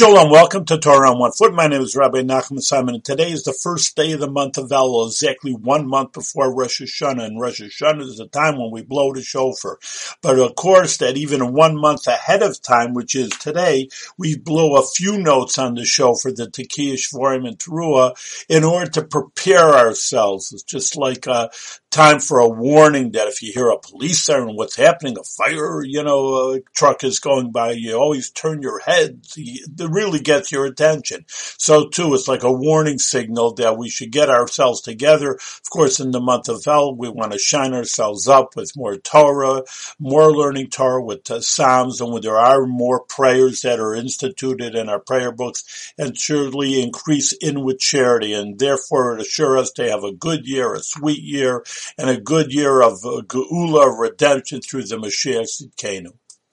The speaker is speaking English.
Shalom, welcome to Torah on One Foot. My name is Rabbi Nachman Simon, and today is the first day of the month of Elul, exactly one month before Rosh Hashanah. And Rosh Hashanah is the time when we blow the shofar. But of course, that even one month ahead of time, which is today, we blow a few notes on the shofar, the Tekiah, Shvorim, and Teruah, in order to prepare ourselves. It's just like a time for a warning that if you hear a police siren, what's happening, a fire, you know, a truck is going by, you always turn your head that really gets your attention. So too, it's like a warning signal that we should get ourselves together. Of course, in the month of El, we want to shine ourselves up with more Torah, more learning Torah with the Psalms, and when there are more prayers that are instituted in our prayer books, and surely increase inward charity, and therefore it assure us to have a good year, a sweet year, and a good year of uh, Geula, redemption through the Mashiach Tzidkenu.